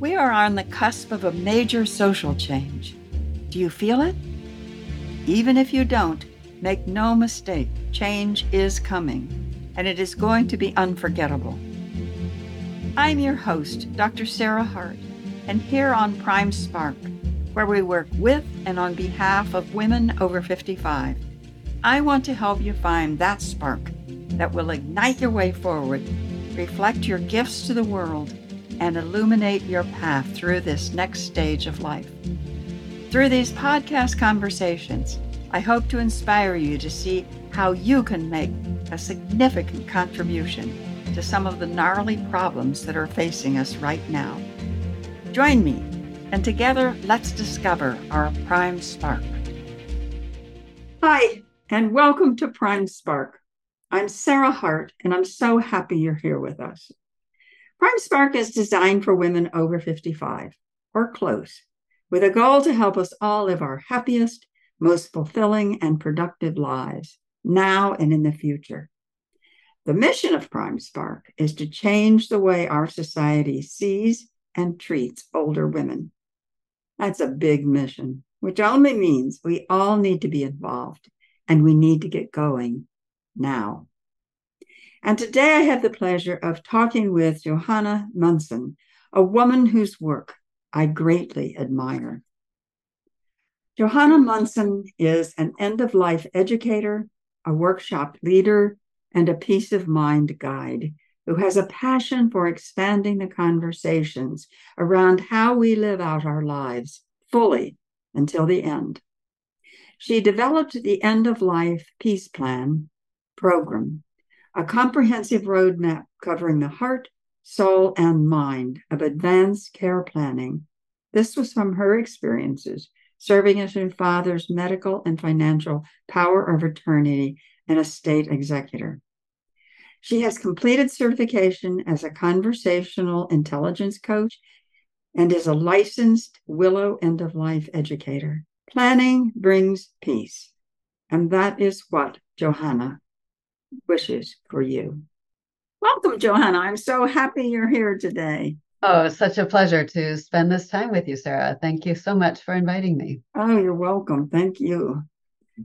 We are on the cusp of a major social change. Do you feel it? Even if you don't, make no mistake, change is coming, and it is going to be unforgettable. I'm your host, Dr. Sarah Hart, and here on Prime Spark, where we work with and on behalf of women over 55, I want to help you find that spark that will ignite your way forward, reflect your gifts to the world, and illuminate your path through this next stage of life. Through these podcast conversations, I hope to inspire you to see how you can make a significant contribution to some of the gnarly problems that are facing us right now. Join me, and together let's discover our Prime Spark. Hi, and welcome to Prime Spark. I'm Sarah Hart, and I'm so happy you're here with us. Prime Spark is designed for women over 55 or close, with a goal to help us all live our happiest, most fulfilling, and productive lives now and in the future. The mission of Prime Spark is to change the way our society sees and treats older women. That's a big mission, which only means we all need to be involved and we need to get going now. And today I have the pleasure of talking with Johanna Munson, a woman whose work I greatly admire. Johanna Munson is an end of life educator, a workshop leader, and a peace of mind guide who has a passion for expanding the conversations around how we live out our lives fully until the end. She developed the End of Life Peace Plan program, a comprehensive roadmap covering the heart, soul, and mind of advanced care planning. This was from her experiences serving as her father's medical and financial power of attorney and estate executor. She has completed certification as a conversational intelligence coach and is a licensed Willow end of life educator. Planning brings peace, and that is what Johanna wishes for you. Welcome, Johanna. I'm so happy you're here today. Oh, it's such a pleasure to spend this time with you, Sarah. Thank you so much for inviting me. Oh, you're welcome. Thank you.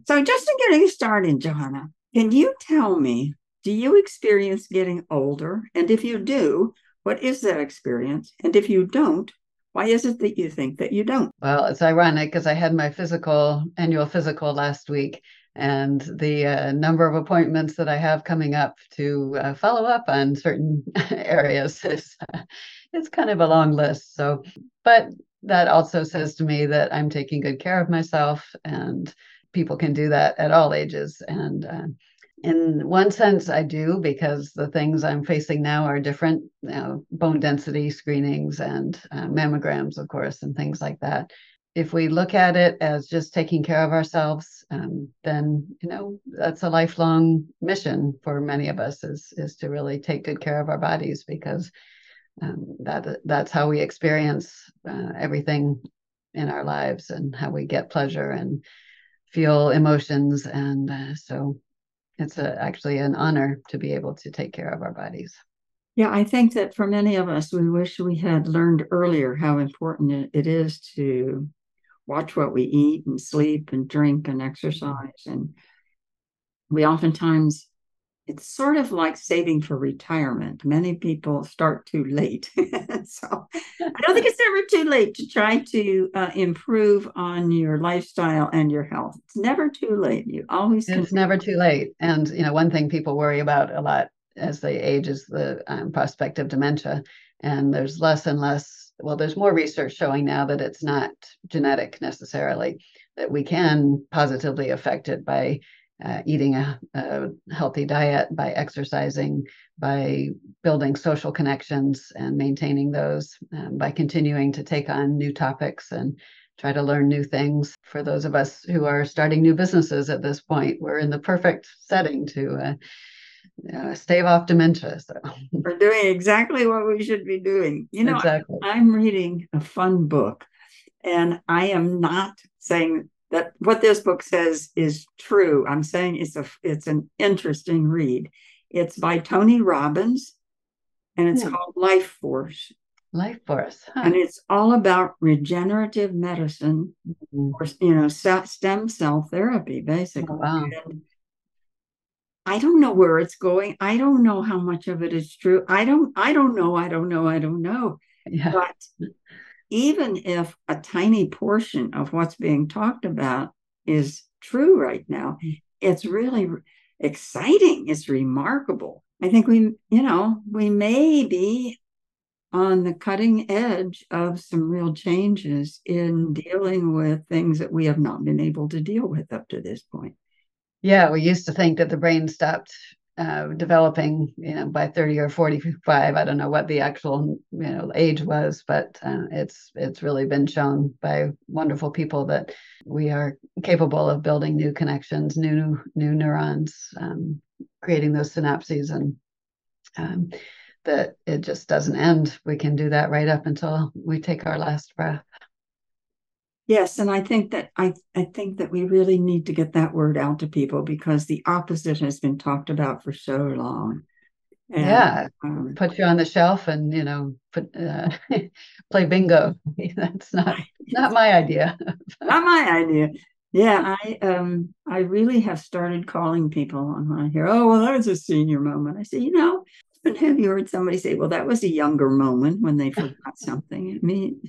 So, just to get started, Johanna, can you tell me, do you experience getting older? And if you do, what is that experience? And if you don't, why is it that you think that you don't? Well, it's ironic because I had my physical annual physical last week, and the uh, number of appointments that I have coming up to uh, follow up on certain areas is it's kind of a long list. So, but that also says to me that I'm taking good care of myself, and people can do that at all ages. And uh, in one sense, I do because the things I'm facing now are different. You know, bone density screenings and uh, mammograms, of course, and things like that if we look at it as just taking care of ourselves, um, then you know that's a lifelong mission for many of us is is to really take good care of our bodies because um, that that's how we experience uh, everything in our lives and how we get pleasure and feel emotions and uh, so it's a, actually an honor to be able to take care of our bodies. Yeah, I think that for many of us, we wish we had learned earlier how important it is to watch what we eat and sleep and drink and exercise. And we oftentimes, it's sort of like saving for retirement. Many people start too late. so I don't think it's ever too late to try to uh, improve on your lifestyle and your health. It's never too late. You always. It's never too late. And, you know, one thing people worry about a lot as they age is the um, prospect of dementia. And there's less and less well, there's more research showing now that it's not genetic necessarily, that we can positively affect it by uh, eating a, a, healthy diet, by exercising, by building social connections and maintaining those, um, by continuing to take on new topics and try to learn new things. For those of us who are starting new businesses at this point, we're in the perfect setting to. Uh, uh, stave off dementia. So we're doing exactly what we should be doing. You know, exactly. I'm reading a fun book, and I am not saying that what this book says is true. I'm saying it's a it's an interesting read. It's by Tony Robbins, and it's yeah. called Life Force. Life Force. Huh. And it's all about regenerative medicine mm-hmm. or, you know, stem cell therapy, basically. Oh, wow. And I don't know where it's going. I don't know how much of it is true. I don't, I don't know. I don't know. I don't know. Yeah. But even if a tiny portion of what's being talked about is true right now, mm. it's really exciting. It's remarkable. I think we, you know, we may be on the cutting edge of some real changes in dealing with things that we have not been able to deal with up to this point. Yeah, we used to think that the brain stopped uh, developing, you know, by 30 or 45. I don't know what the actual, you know, age was, but uh, it's it's really been shown by wonderful people that we are capable of building new connections, new new neurons, um, creating those synapses, and um, that it just doesn't end. We can do that right up until we take our last breath. Yes, and I think that I I think that we really need to get that word out to people because the opposite has been talked about for so long. And, yeah, um, put you on the shelf and you know put uh, play bingo. That's not not my idea. not my idea. Yeah, I um I really have started calling people on here. Oh well, that was a senior moment. I say, you know, have you heard somebody say, well, that was a younger moment when they forgot something? I mean.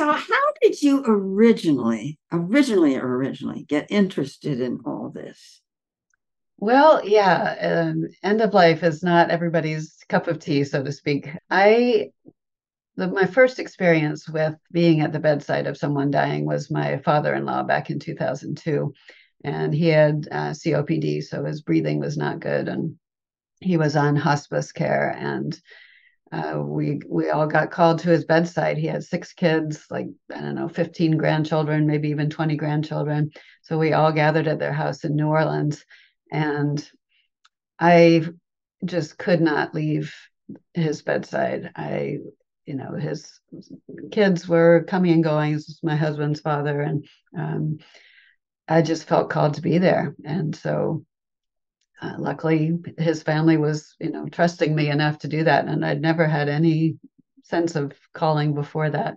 So, how did you originally, originally, originally get interested in all this? Well, yeah, um, end of life is not everybody's cup of tea, so to speak. I, the, my first experience with being at the bedside of someone dying was my father-in-law back in 2002, and he had uh, COPD, so his breathing was not good, and he was on hospice care, and uh, we we all got called to his bedside. He had six kids, like I don't know, fifteen grandchildren, maybe even twenty grandchildren. So we all gathered at their house in New Orleans, and I just could not leave his bedside. I, you know, his kids were coming and going. This was my husband's father, and um, I just felt called to be there. And so uh, luckily his family was you know trusting me enough to do that and i'd never had any sense of calling before that.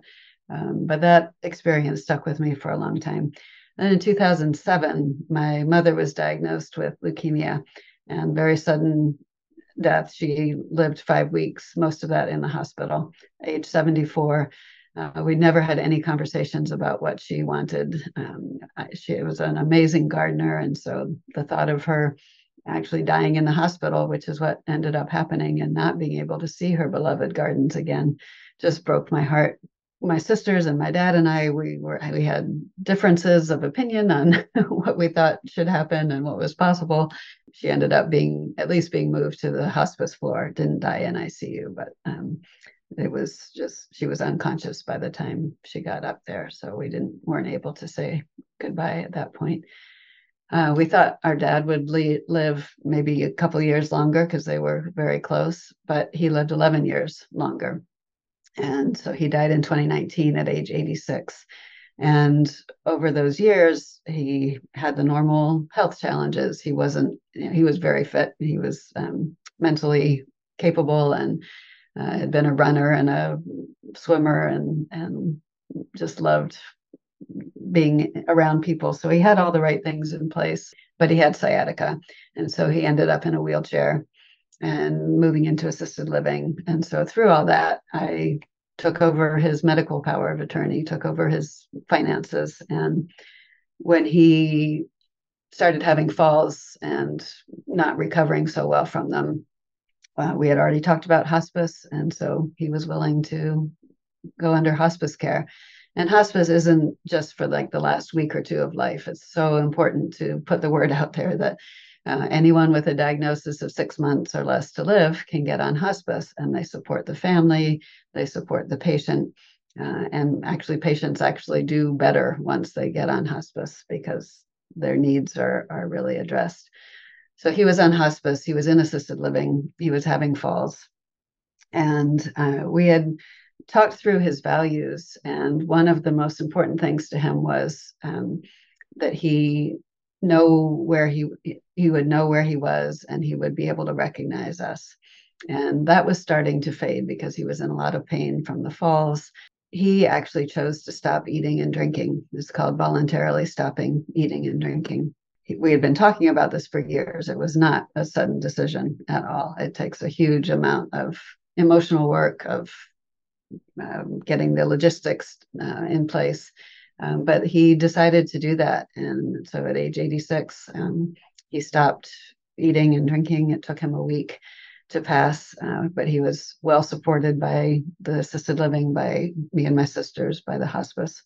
Um, but that experience stuck with me for a long time. Then in 2007 my mother was diagnosed with leukemia and very sudden death. She lived five weeks most of that in the hospital age 74 uh, we never had any conversations about what she wanted. Um, she was an amazing gardener, and so the thought of her actually dying in the hospital, which is what ended up happening, and not being able to see her beloved gardens again just broke my heart. My sisters and my dad and I, we were we had differences of opinion on what we thought should happen and what was possible. She ended up being at least being moved to the hospice floor. Didn't die in ICU, but um, it was just she was unconscious by the time she got up there, so we didn't weren't able to say goodbye at that point. Uh, we thought our dad would le- live maybe a couple years longer because they were very close, but he lived 11 years longer. And so he died in 2019 at age 86. And over those years, he had the normal health challenges. He wasn't, you know, he was very fit. He was um, mentally capable and uh, had been a runner and a swimmer and, and just loved being around people. So he had all the right things in place, but he had sciatica. And so he ended up in a wheelchair and moving into assisted living. And so through all that, I took over his medical power of attorney, took over his finances. And when he started having falls and not recovering so well from them, uh, we had already talked about hospice. And so he was willing to go under hospice care and hospice isn't just for like the last week or two of life. It's so important to put the word out there that uh, anyone with a diagnosis of six months or less to live can get on hospice and they support the family they support the patient uh, and actually patients actually do better once they get on hospice because their needs are, are really addressed. So he was on hospice. He was in assisted living. He was having falls. And uh, we had talked through his values, and one of the most important things to him was um, that he know where he he would know where he was, and he would be able to recognize us. And that was starting to fade because he was in a lot of pain from the falls. He actually chose to stop eating and drinking. It's called voluntarily stopping eating and drinking. We had been talking about this for years. It was not a sudden decision at all. It takes a huge amount of emotional work, of um, getting the logistics uh, in place. Um, but he decided to do that. And so at age 86, um, he stopped eating and drinking. It took him a week to pass, uh, but he was well supported by the assisted living, by me and my sisters, by the hospice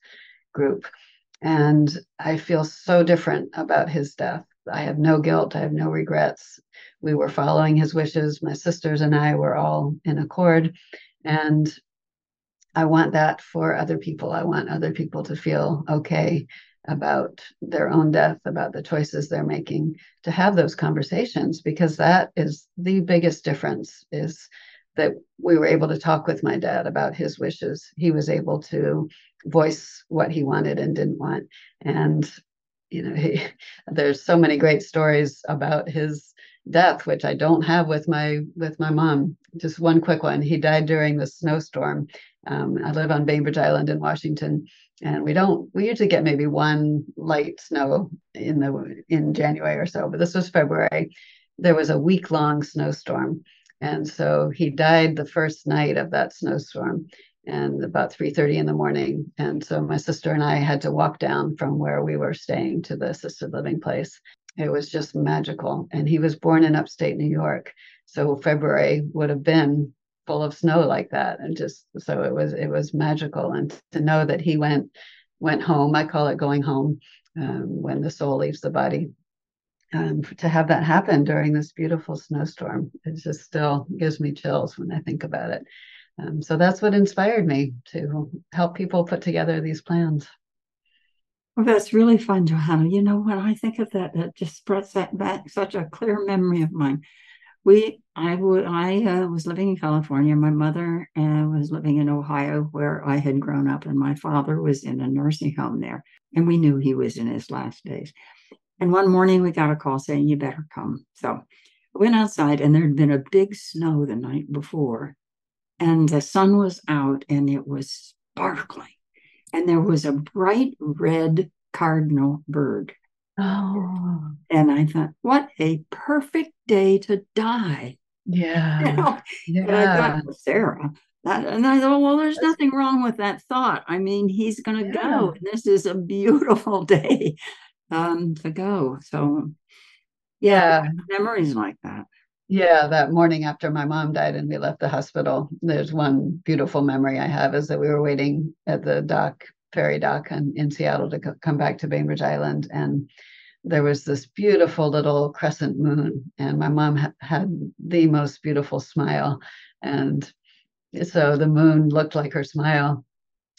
group. And I feel so different about his death. I have no guilt. I have no regrets. We were following his wishes. My sisters and I were all in accord. And I want that for other people. I want other people to feel okay about their own death, about the choices they're making, to have those conversations because that is the biggest difference is that we were able to talk with my dad about his wishes. He was able to voice what he wanted and didn't want. And you know, he, there's so many great stories about his death, which I don't have with my with my mom. Just one quick one. He died during the snowstorm. Um, I live on Bainbridge Island in Washington, and we don't we usually get maybe one light snow in the in January or so, but this was February. There was a week long snowstorm, and so he died the first night of that snowstorm and about 3.30 in the morning and so my sister and i had to walk down from where we were staying to the assisted living place it was just magical. And he was born in upstate new york so february would have been full of snow like that. And just so it was it was magical. And to know that he went went home i call it going home um, when the soul leaves the body um, to have that happen during this beautiful snowstorm it just still gives me chills when i think about it. Um, so that's what inspired me to help people put together these plans well, that's really fun, Johanna. You know, when I think of that, that just brought that back such a clear memory of mine we I would I uh, was living in California. My mother uh, was living in Ohio, where I had grown up, and my father was in a nursing home there, and we knew he was in his last days. And one morning we got a call saying, "You better come." So I went outside, and there had been a big snow the night before, and the sun was out, and it was sparkling, and there was a bright red cardinal bird Oh. And I thought, what a perfect day to die. Yeah. You know? Yeah. And I thought, well, Sarah, that, and I thought, well, there's nothing wrong with that thought. I mean, he's going to yeah. go. And this is a beautiful day um, to go. So, yeah, yeah, memories like that. Yeah, that morning after my mom died and we left the hospital, there's one beautiful memory I have is that we were waiting at the dock ferry dock in, in Seattle to co- come back to Bainbridge Island. And there was this beautiful little crescent moon. And my mom ha- had the most beautiful smile. And so the moon looked like her smile.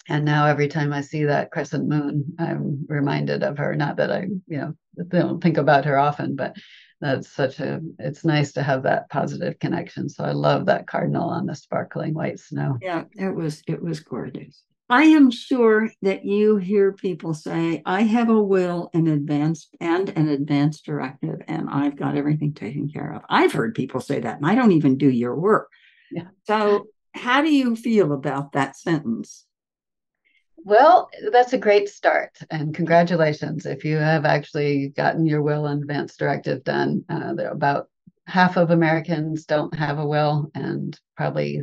And now every time I see that crescent moon, I'm reminded of her. Not that I, you know, don't think about her often, but that's such a it's nice to have that positive connection so i love that cardinal on the sparkling white snow yeah it was it was gorgeous I am sure that you hear people say, I have a will in advance and an advance directive, and I've got everything taken care of. I've heard people say that, and I don't even do your work. Yeah. So, how do you feel about that sentence? Well, that's a great start, and congratulations if you have actually gotten your will and advance directive done. Uh, about half of Americans don't have a will, and probably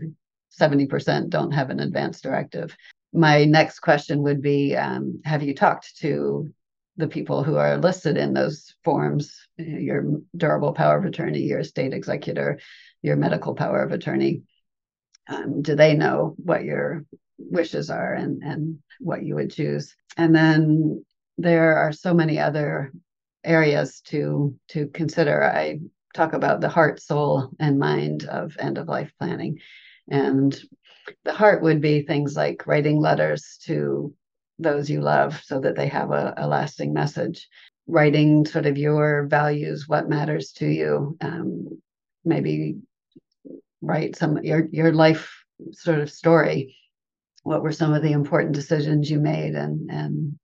70% don't have an advance directive my next question would be um, Have you talked to the people who are listed in those forms your durable power of attorney, your estate executor, your medical power of attorney? Um, do they know what your wishes are and, and what you would choose? And then there are so many other areas to to consider. I talk about the heart, soul, and mind of end of life planning. And the heart would be things like writing letters to those you love so that they have a, a lasting message writing sort of your values what matters to you um, maybe write some your your life sort of story what were some of the important decisions you made and and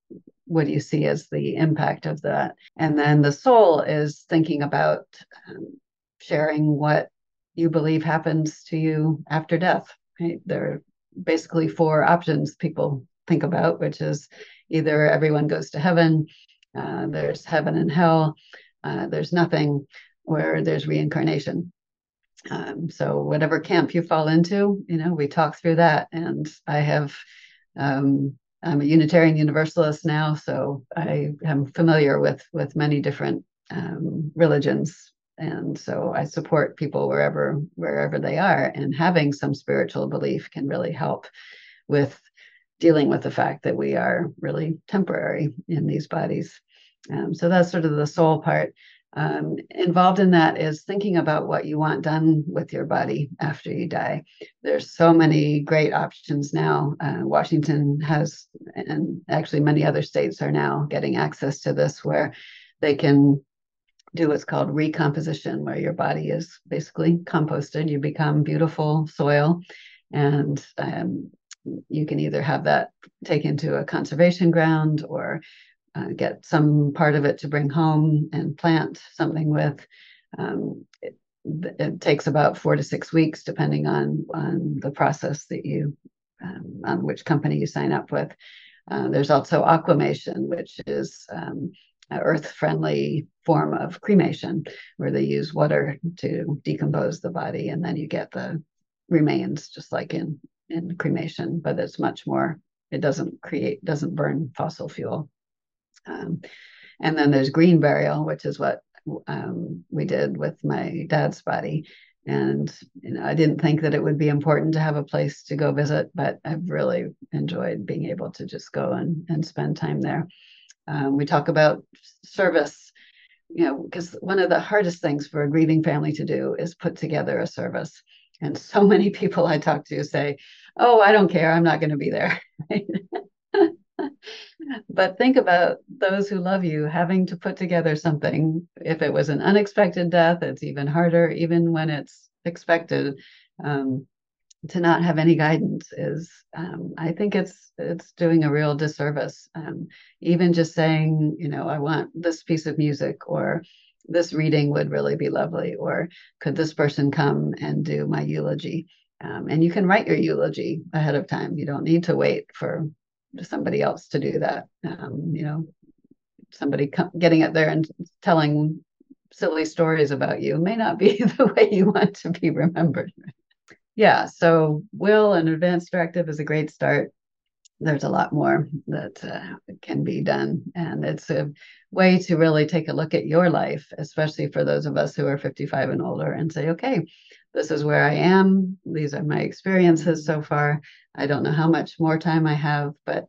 what do you see as the impact of that and then the soul is thinking about um, sharing what you believe happens to you after death. Right? There are basically four options people think about, which is either everyone goes to heaven, uh, there's heaven and hell, uh, there's nothing, or there's reincarnation. Um, so whatever camp you fall into, you know, we talk through that, and I have. Um, I'm a Unitarian Universalist now, so I am familiar with with many different um, religions. And so i support people wherever wherever they are. And having some spiritual belief can really help with dealing with the fact that we are really temporary in these bodies. Um, so that's sort of the soul part um, involved in that is thinking about what you want done with your body after you die. There's so many great options now. Uh, Washington has, and actually many other states are now getting access to this, where they can do what's called recomposition, where your body is basically composted. You become beautiful soil, and um, you can either have that taken to a conservation ground or uh, get some part of it to bring home and plant something with. Um, it, it, takes about four to six weeks, depending on on the process that you um, on which company you sign up with. Uh, there's also aquamation, which is um, earth friendly form of cremation where they use water to decompose the body and then you get the remains just like in in cremation but it's much more it doesn't create doesn't burn fossil fuel um, and then there's green burial which is what um, we did with my dad's body and you know i didn't think that it would be important to have a place to go visit but i've really enjoyed being able to just go and, and spend time there um, we talk about service, you know, because one of the hardest things for a grieving family to do is put together a service. And so many people I talk to say, Oh, I don't care. I'm not going to be there. but think about those who love you having to put together something. If it was an unexpected death, it's even harder, even when it's expected. Um, to not have any guidance is um, i think it's it's doing a real disservice um, even just saying you know i want this piece of music or this reading would really be lovely or could this person come and do my eulogy um, and you can write your eulogy ahead of time you don't need to wait for somebody else to do that um, you know somebody com- getting up there and telling silly stories about you may not be the way you want to be remembered yeah, so will and advanced directive is a great start. There's a lot more that uh, can be done, and it's a way to really take a look at your life, especially for those of us who are 55 and older, and say, okay, this is where I am. These are my experiences so far. I don't know how much more time I have, but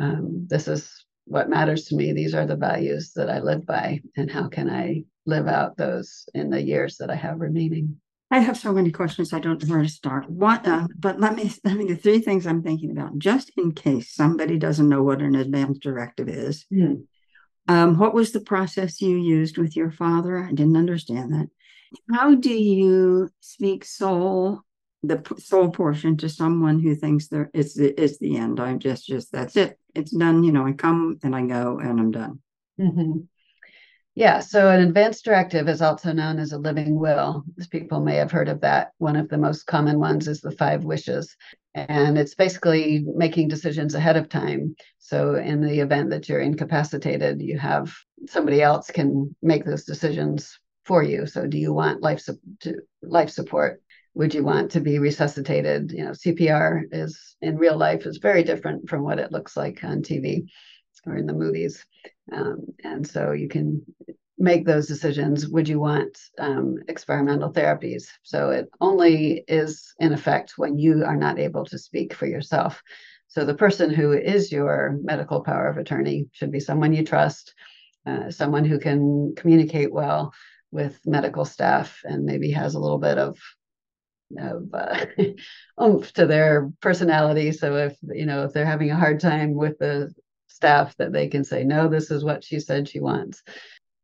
um, this is what matters to me. These are the values that I live by, and how can I live out those in the years that I have remaining? I have so many questions. I don't know where to start. What, uh, but let me, let me, the three things I'm thinking about, just in case somebody doesn't know what an advance directive is. Mm. Um, what was the process you used with your father? I didn't understand that. How do you speak soul, the soul portion, to someone who thinks there it's the the end? I'm just just that's it. It's done. You know, I come and I go and I'm done. Mm-hmm. Yeah, so an advanced directive is also known as a living will. As people may have heard of that. One of the most common ones is the five wishes. And it's basically making decisions ahead of time. So, in the event that you're incapacitated, you have somebody else can make those decisions for you. So, do you want life, su- life support? Would you want to be resuscitated? You know, CPR is in real life is very different from what it looks like on TV or in the movies. Um, and so you can make those decisions. Would you want um, experimental therapies? So it only is in effect when you are not able to speak for yourself. So the person who is your medical power of attorney should be someone you trust, uh, someone who can communicate well with medical staff and maybe has a little bit of of uh, oomph to their personality. So if you know if they're having a hard time with the staff that they can say, no, this is what she said she wants.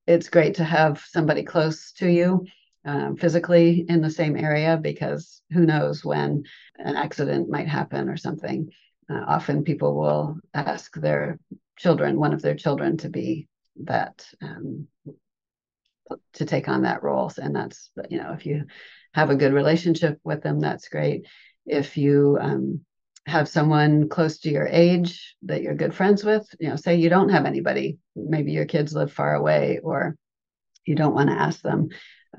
It's great to have somebody close to you um, physically in the same area because who knows when an accident might happen or something. Uh, often people will ask their children, one of their children, to be that um, to take on that role. And that's you know if you have a good relationship with them that's great. If you um, have someone close to your age that you're good friends with you know say you don't have anybody maybe your kids live far away or you don't want to ask them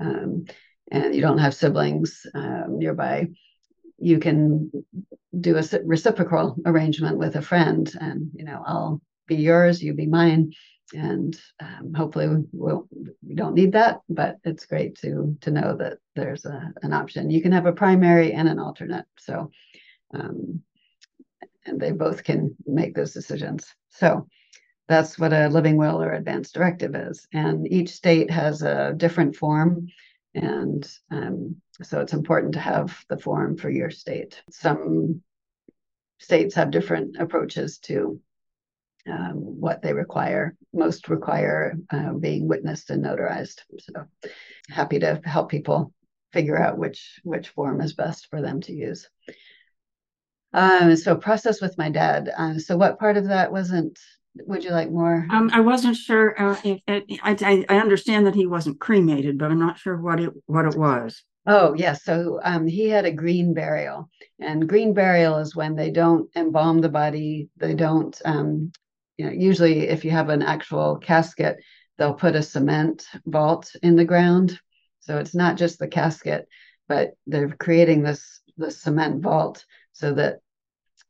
um, and you don't have siblings um, nearby you can do a reciprocal arrangement with a friend and you know i'll be yours you be mine and um, hopefully we'll, we don't need that but it's great to to know that there's a, an option. You can have a primary and an alternate so um, and they both can make those decisions. So that's what a living will or advance directive is. And each state has a different form and um, so it's important to have the form for your state. Some states have different approaches to um, what they require. Most require uh, being witnessed and notarized. So happy to help people figure out which which form is best for them to use. Um, so process with my dad. Um, so what part of that wasn't? Would you like more? Um, I wasn't sure. Uh, if, if, I, I understand that he wasn't cremated, but I'm not sure what it what it was. Oh, yes. So um, he had a green burial, and green burial is when they don't embalm the body, they don't um, you know, usually if you have an actual casket, they'll put a cement vault in the ground. So it's not just the casket, but they're creating this this cement vault so that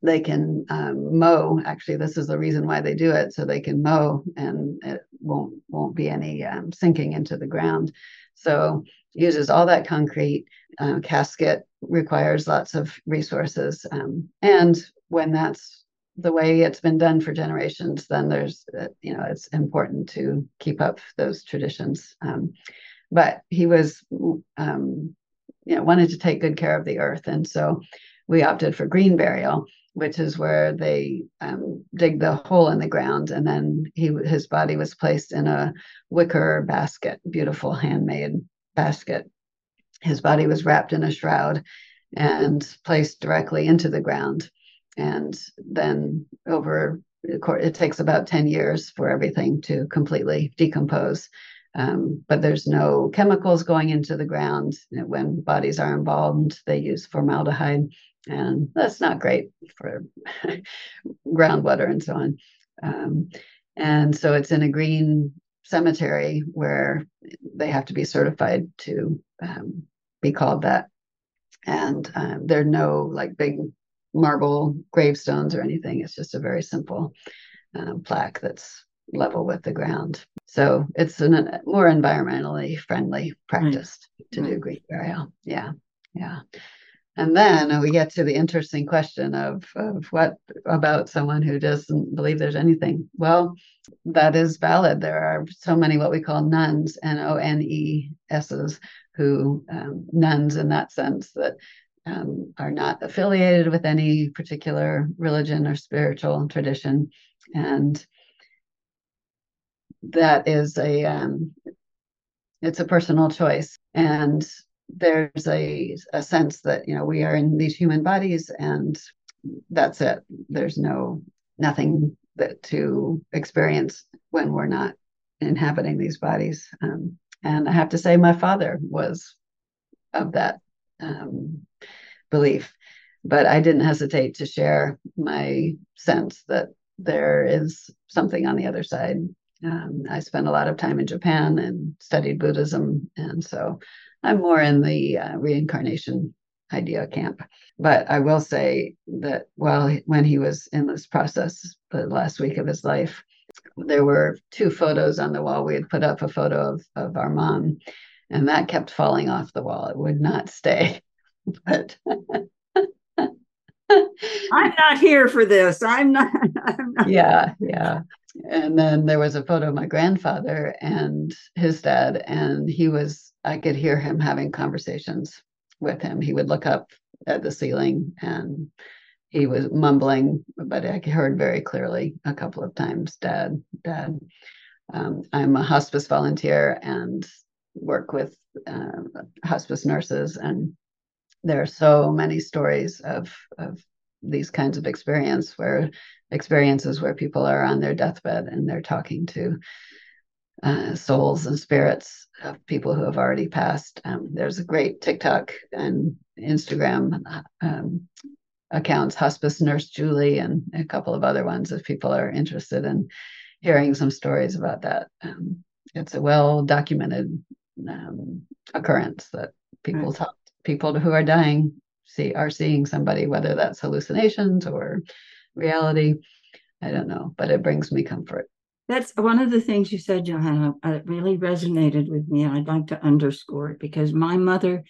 they can um, mow. Actually, this is the reason why they do it, so they can mow and it won't won't be any um, sinking into the ground. So uses all that concrete. Uh, casket requires lots of resources, um, and when that's the way it's been done for generations, then there's, uh, you know, it's important to keep up those traditions. Um, but he was, um, you know, wanted to take good care of the earth. And so we opted for green burial, which is where they um, dig the hole in the ground. And then he, his body was placed in a wicker basket, beautiful handmade basket. His body was wrapped in a shroud and placed directly into the ground and then over it takes about 10 years for everything to completely decompose. Um, but there's no chemicals going into the ground. When bodies are embalmed they use formaldehyde. And that's not great for groundwater and so on. Um, and so it's in a green cemetery where they have to be certified to um, be called that. And um, there are no like big marble gravestones or anything. It's just a very simple um, plaque that's level with the ground. So it's a more environmentally friendly practice right. to do green burial. Yeah, yeah. And then we get to the interesting question of, of what about someone who doesn't believe there's anything? Well, that is valid. There are so many what we call nones, N O N E S's, who um, nuns in that sense that um, are not affiliated with any particular religion or spiritual tradition. And that is a um, it's a personal choice. And there's a, a sense that you know we are in these human bodies and that's it. There's no nothing that to experience when we're not inhabiting these bodies. Um, and i have to say my father was of that um, belief. But I didn't hesitate to share my sense that there is something on the other side. Um, I spent a lot of time in Japan and studied Buddhism, and so I'm more in the uh, reincarnation idea camp. But I will say that while when he was in this process, the last week of his life, there were two photos on the wall. We had put up a photo of, of our mom, and that kept falling off the wall. It would not stay. But I'm not here for this. I'm not, I'm not. Yeah, yeah. And then there was a photo of my grandfather and his dad, and he was, I could hear him having conversations with him. He would look up at the ceiling and he was mumbling, but I heard very clearly a couple of times, Dad, Dad. Um, I'm a hospice volunteer and work with uh, hospice nurses and there are so many stories of of these kinds of experience where experiences where people are on their deathbed and they're talking to uh, souls and spirits of people who have already passed. Um, there's a great TikTok and Instagram um, accounts, Hospice Nurse Julie, and a couple of other ones if people are interested in hearing some stories about that. Um, it's a well documented um, occurrence that people right. talk, people who are dying see are seeing somebody, whether that's hallucinations or reality. I don't know, but it brings me comfort. That's one of the things you said, Johanna. Uh, it really resonated with me. And I'd like to underscore it because my mother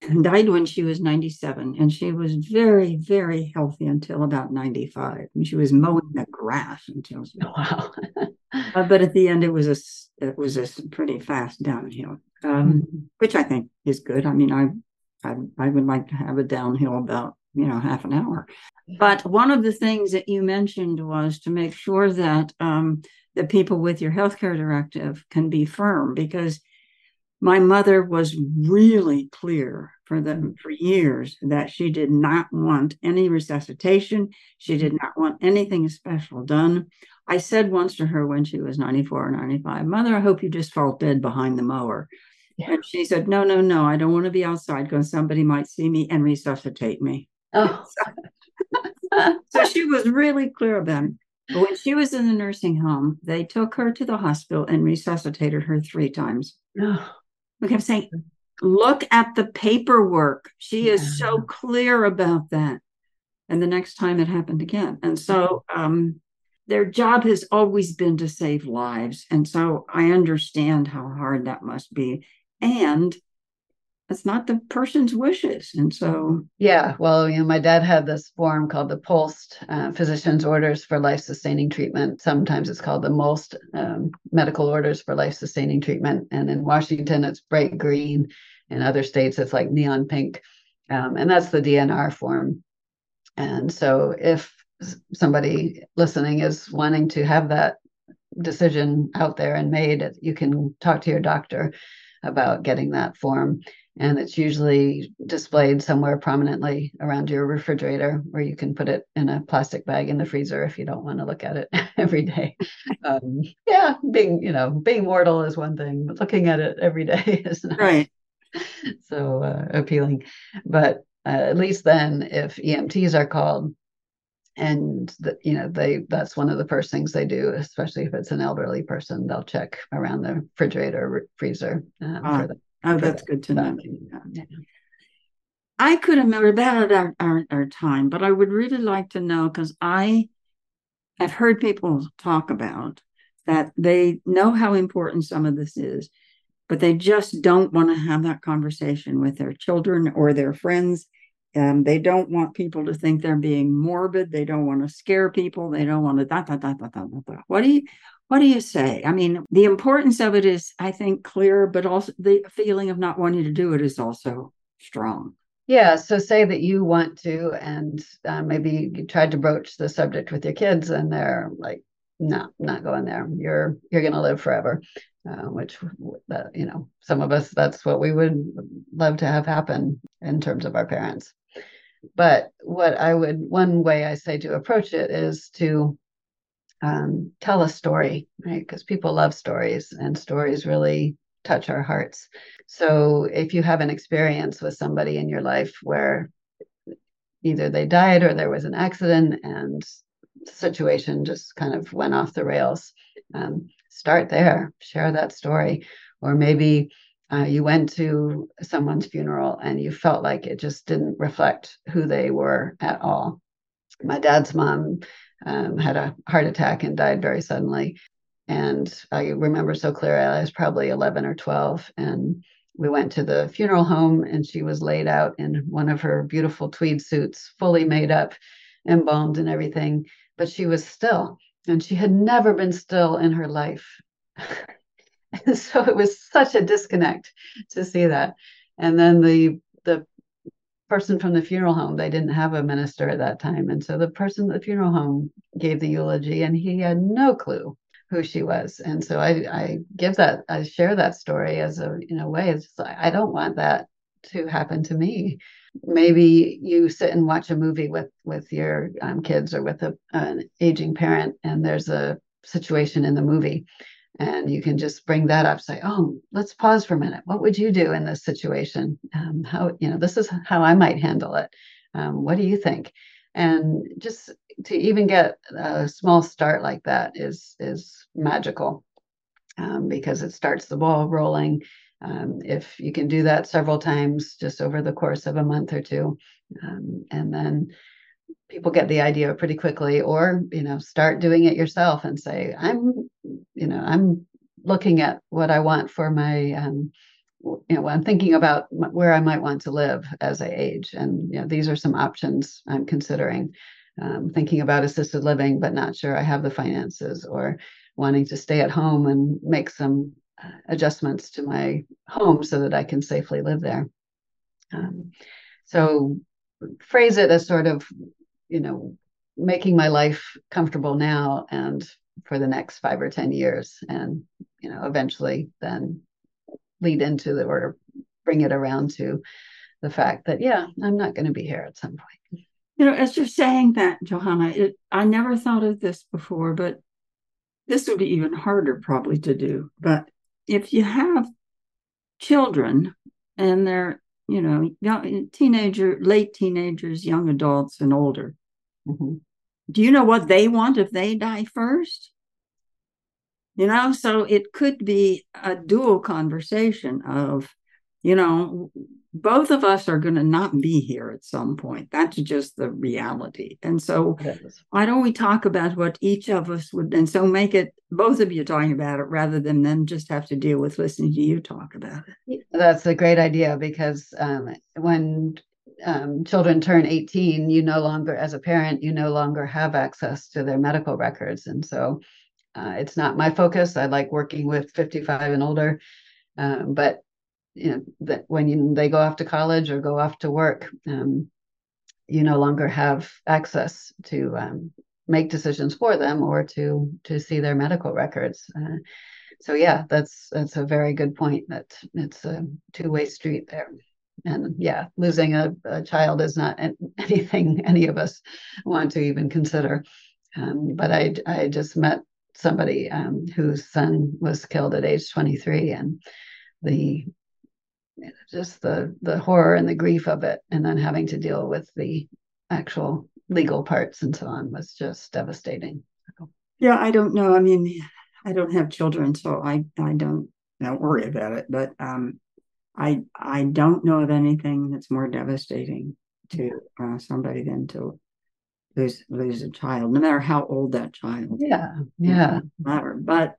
died when she was 97 and she was very very healthy until about 95 and she was mowing the grass until she wow uh, but at the end it was a it was a pretty fast downhill um, mm-hmm. which i think is good i mean I, I i would like to have a downhill about you know half an hour but one of the things that you mentioned was to make sure that um, the people with your healthcare directive can be firm because my mother was really clear for them for years that she did not want any resuscitation. She did not want anything special done. I said once to her when she was 94 or 95, Mother, I hope you just fall dead behind the mower. And she said, No, no, no, I don't want to be outside because somebody might see me and resuscitate me. Oh. so, so she was really clear about it. But when she was in the nursing home, they took her to the hospital and resuscitated her three times. Oh. We kept saying, look at the paperwork. She yeah. is so clear about that. And the next time it happened again. And so um, their job has always been to save lives. And so I understand how hard that must be. And it's not the person's wishes. And so, yeah, well, you know, my dad had this form called the POLST uh, Physician's Orders for Life Sustaining Treatment. Sometimes it's called the MOST, um, Medical Orders for Life Sustaining Treatment. And in Washington, it's bright green. In other states, it's like neon pink. Um, and that's the DNR form. And so, if somebody listening is wanting to have that decision out there and made, you can talk to your doctor about getting that form. And it's usually displayed somewhere prominently around your refrigerator where you can put it in a plastic bag in the freezer if you don't want to look at it every day. Um, yeah being you know being mortal is one thing but looking at it every day is not right. so uh, appealing. But uh, at least then if emts are called and the, you know they that's one of the first things they do especially if it's an elderly person they'll check around the refrigerator freezer um, for the Oh, that's good to know. Yeah. I could have about our, our, our time, but I would really like to know because I have heard people talk about that they know how important some of this is, but they just don't want to have that conversation with their children or their friends. Um, they don't want people to think they're being morbid. They don't want to scare people. They don't want to da da da da da da. What do you what do you say? I mean, the importance of it is, I think, clear, but also the feeling of not wanting to do it is also strong. Yeah. So say that you want to, and uh, maybe you tried to broach the subject with your kids, and they're like, "No, not going there. You're you're going to live forever." Uh, which you know, some of us that's what we would love to have happen in terms of our parents. But what I would one way I say to approach it is to um, tell a story, right? Because people love stories and stories really touch our hearts. So if you have an experience with somebody in your life where either they died or there was an accident and the situation just kind of went off the rails, um, start there, share that story. Or maybe uh, you went to someone's funeral and you felt like it just didn't reflect who they were at all. My dad's mom um, had a heart attack and died very suddenly. And I remember so clearly, I was probably 11 or 12. And we went to the funeral home, and she was laid out in one of her beautiful tweed suits, fully made up, embalmed, and everything. But she was still, and she had never been still in her life. so it was such a disconnect to see that. And then the the person from the funeral home. They didn't have a minister at that time. And so the person at the funeral home gave the eulogy and he had no clue who she was. And so I, I give that, I share that story as a, in a way, it's like, I don't want that to happen to me. Maybe you sit and watch a movie with, with your um, kids or with a, an aging parent and there's a situation in the movie and you can just bring that up say oh let's pause for a minute. What would you do in this situation? Um, how you know this is how i might handle it. Um, what do you think? And just to even get a small start like that is is magical um, because it starts the ball rolling. Um, if you can do that several times just over the course of a month or two um, and then people get the idea pretty quickly or you know start doing it yourself and say i'm you know i'm looking at what i want for my um, you know i'm thinking about where i might want to live as i age. And you know these are some options i'm considering. Um, thinking about assisted living but not sure i have the finances or wanting to stay at home and make some uh, adjustments to my home so that i can safely live there. Um, so phrase it as sort of you know making my life comfortable now and for the next five or ten years and you know eventually then lead into the or bring it around to the fact that yeah i'm not going to be here at some point you know as you're saying that johanna it, i never thought of this before but this would be even harder probably to do but if you have children and they're you know young teenager late teenagers young adults and older mm-hmm. Do you know what they want if they die first? You know so it could be a dual conversation of you know both of us are going to not be here at some point. That's just the reality. And so why don't we talk about what each of us would and so make it both of you talking about it rather than them just have to deal with listening to you talk about it. That's a great idea because um, when um, children turn 18 you no longer as a parent you no longer have access to their medical records and so uh, it's not my focus. I like working with 55 and older, um, but you know that when you, they go off to college or go off to work, um, you no longer have access to um, make decisions for them or to to see their medical records. Uh, so yeah, that's that's a very good point. That it's a two way street there. And yeah, losing a, a, child is not anything any of us want to even consider. Um, but I I just met somebody um, whose son was killed at age 23 and the just the the horror and the grief of it and then having to deal with the actual legal parts and so on was just devastating yeah i don't know i mean i don't have children so i i don't don't worry about it but um i i don't know of anything that's more devastating to uh, somebody than to lose lose a child, no matter how old that child. Yeah, yeah, matter. But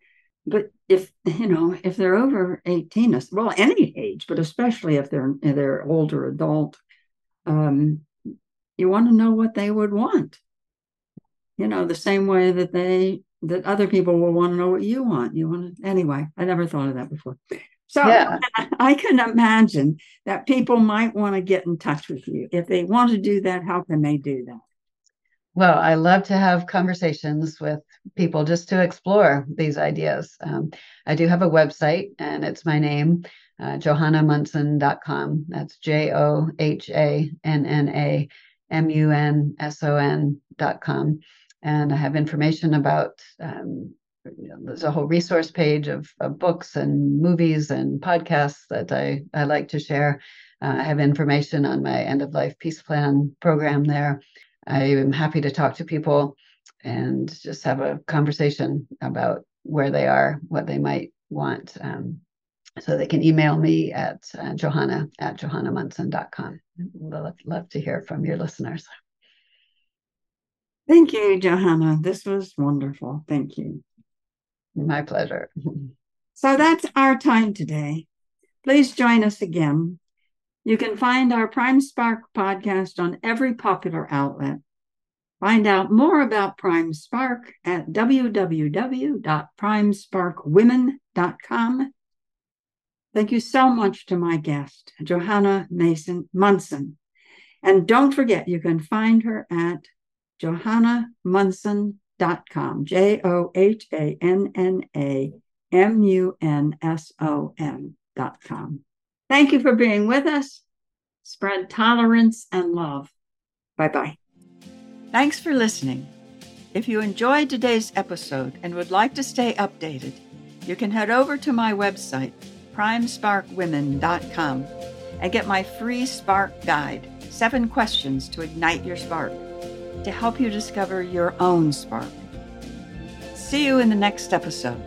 but if you know if they're over eighteen, well, any age, but especially if they're if they're older adult, um, you want to know what they would want. You know, the same way that they that other people will want to know what you want. You want to anyway. I never thought of that before. So yeah. I can imagine that people might want to get in touch with you. If they want to do that, how can they do that? Well, I love to have conversations with people just to explore these ideas. Um, I do have a website, and it's my name, uh, johannamunson.com. That's J O H A N N A M U N S O N.com. And I have information about, um, you know, there's a whole resource page of, of, books and movies and podcasts that I, I like to share. Uh, I have information on my end of life peace plan program there. I am happy to talk to people and just have a conversation about where they are, what they might want. Um, so they can email me at uh, johanna at johannamunson.com. Love, love to hear from your listeners. Thank you, Johanna. This was wonderful. Thank you. My pleasure. So that's our time today. Please join us again you can find our Prime Spark podcast on every popular outlet. Find out more about Prime Spark at www.primesparkwomen.com. Thank you so much to my guest, Johanna Mason Munson. And don't forget, you can find her at johannamunson.com, J O H A N N A M U N S O N.com. Thank you for being with us. Spread tolerance and love. Bye bye. Thanks for listening. If you enjoyed today's episode and would like to stay updated, you can head over to my website, primesparkwomen.com, and get my free Spark Guide Seven Questions to Ignite Your Spark to help you discover your own spark. See you in the next episode.